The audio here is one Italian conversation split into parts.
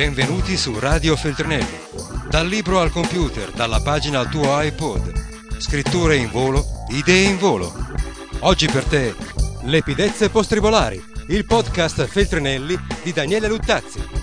Benvenuti su Radio Feltrinelli. Dal libro al computer, dalla pagina al tuo iPod. Scritture in volo, idee in volo. Oggi per te, Lepidezze postribolari, il podcast Feltrinelli di Daniele Luttazzi.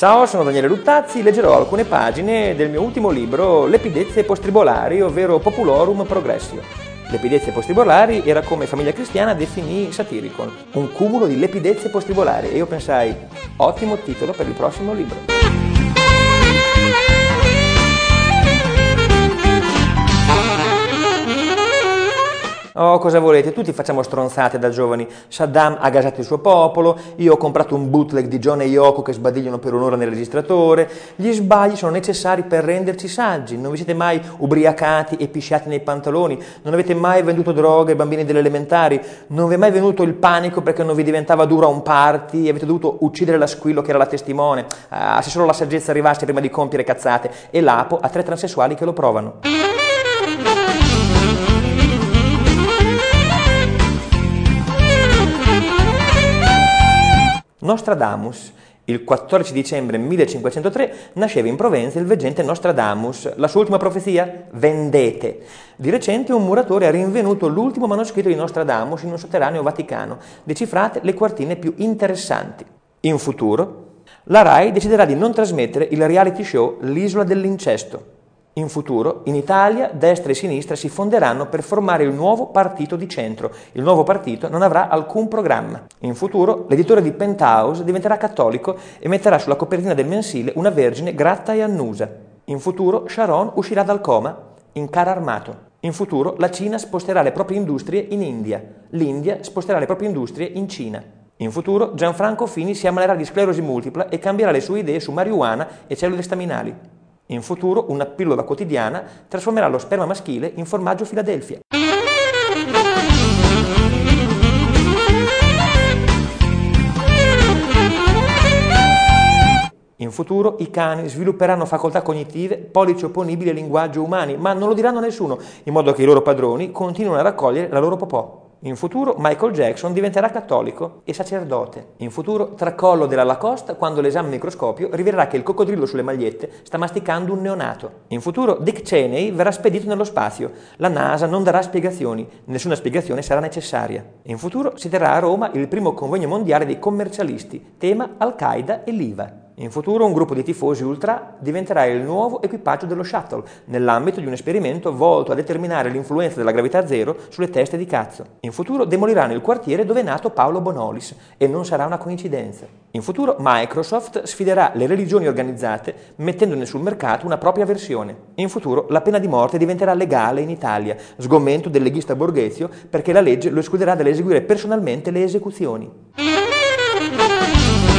Ciao, sono Daniele Luttazzi, leggerò alcune pagine del mio ultimo libro Lepidezze postribolari, ovvero Populorum Progressio. Lepidezze postribolari era come Famiglia Cristiana definì Satiricon, un cumulo di lepidezze postribolari e io pensai, ottimo titolo per il prossimo libro. Oh, cosa volete? Tutti facciamo stronzate da giovani. Saddam ha gasato il suo popolo, io ho comprato un bootleg di John e Yoko che sbadigliano per un'ora nel registratore. Gli sbagli sono necessari per renderci saggi. Non vi siete mai ubriacati e pisciati nei pantaloni, non avete mai venduto droga ai bambini delle elementari, non vi è mai venuto il panico perché non vi diventava duro a un party e avete dovuto uccidere la squillo che era la testimone. Ah, se solo la saggezza arrivasse prima di compiere cazzate. E l'Apo ha tre transessuali che lo provano. Nostradamus. Il 14 dicembre 1503 nasceva in Provenza il veggente Nostradamus. La sua ultima profezia? Vendete. Di recente un muratore ha rinvenuto l'ultimo manoscritto di Nostradamus in un sotterraneo vaticano, decifrate le quartine più interessanti. In futuro, la RAI deciderà di non trasmettere il reality show L'isola dell'incesto. In futuro, in Italia, destra e sinistra si fonderanno per formare il nuovo partito di centro. Il nuovo partito non avrà alcun programma. In futuro, l'editore di Penthouse diventerà cattolico e metterà sulla copertina del mensile una vergine gratta e annusa. In futuro, Sharon uscirà dal coma in carro armato. In futuro, la Cina sposterà le proprie industrie in India. L'India sposterà le proprie industrie in Cina. In futuro, Gianfranco Fini si ammalerà di sclerosi multipla e cambierà le sue idee su marijuana e cellule staminali. In futuro una pillola quotidiana trasformerà lo sperma maschile in formaggio Philadelphia. In futuro i cani svilupperanno facoltà cognitive pollici opponibili al linguaggio umani, ma non lo diranno a nessuno, in modo che i loro padroni continuino a raccogliere la loro popò. In futuro Michael Jackson diventerà cattolico e sacerdote. In futuro tracollo della Lacoste quando l'esame microscopio rivelerà che il coccodrillo sulle magliette sta masticando un neonato. In futuro Dick Cheney verrà spedito nello spazio. La NASA non darà spiegazioni, nessuna spiegazione sarà necessaria. In futuro si terrà a Roma il primo convegno mondiale dei commercialisti, tema Al-Qaeda e l'IVA. In futuro un gruppo di tifosi ultra diventerà il nuovo equipaggio dello shuttle, nell'ambito di un esperimento volto a determinare l'influenza della gravità zero sulle teste di cazzo. In futuro demoliranno il quartiere dove è nato Paolo Bonolis e non sarà una coincidenza. In futuro Microsoft sfiderà le religioni organizzate mettendone sul mercato una propria versione. In futuro la pena di morte diventerà legale in Italia, sgomento del leghista Borghezio perché la legge lo escluderà dall'eseguire personalmente le esecuzioni.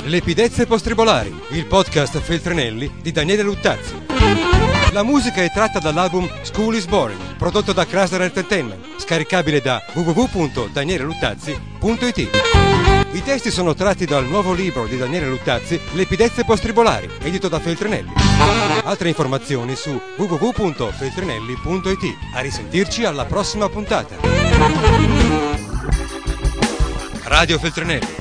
Lepidezze postribolari, il podcast Feltrinelli di Daniele Luttazzi. La musica è tratta dall'album School is Boring, prodotto da Krasner Entertainment, scaricabile da www.danieleluttazzi.it. I testi sono tratti dal nuovo libro di Daniele Luttazzi, Lepidezze postribolari, edito da Feltrinelli. Altre informazioni su www.feltrinelli.it. A risentirci alla prossima puntata. Radio Feltrinelli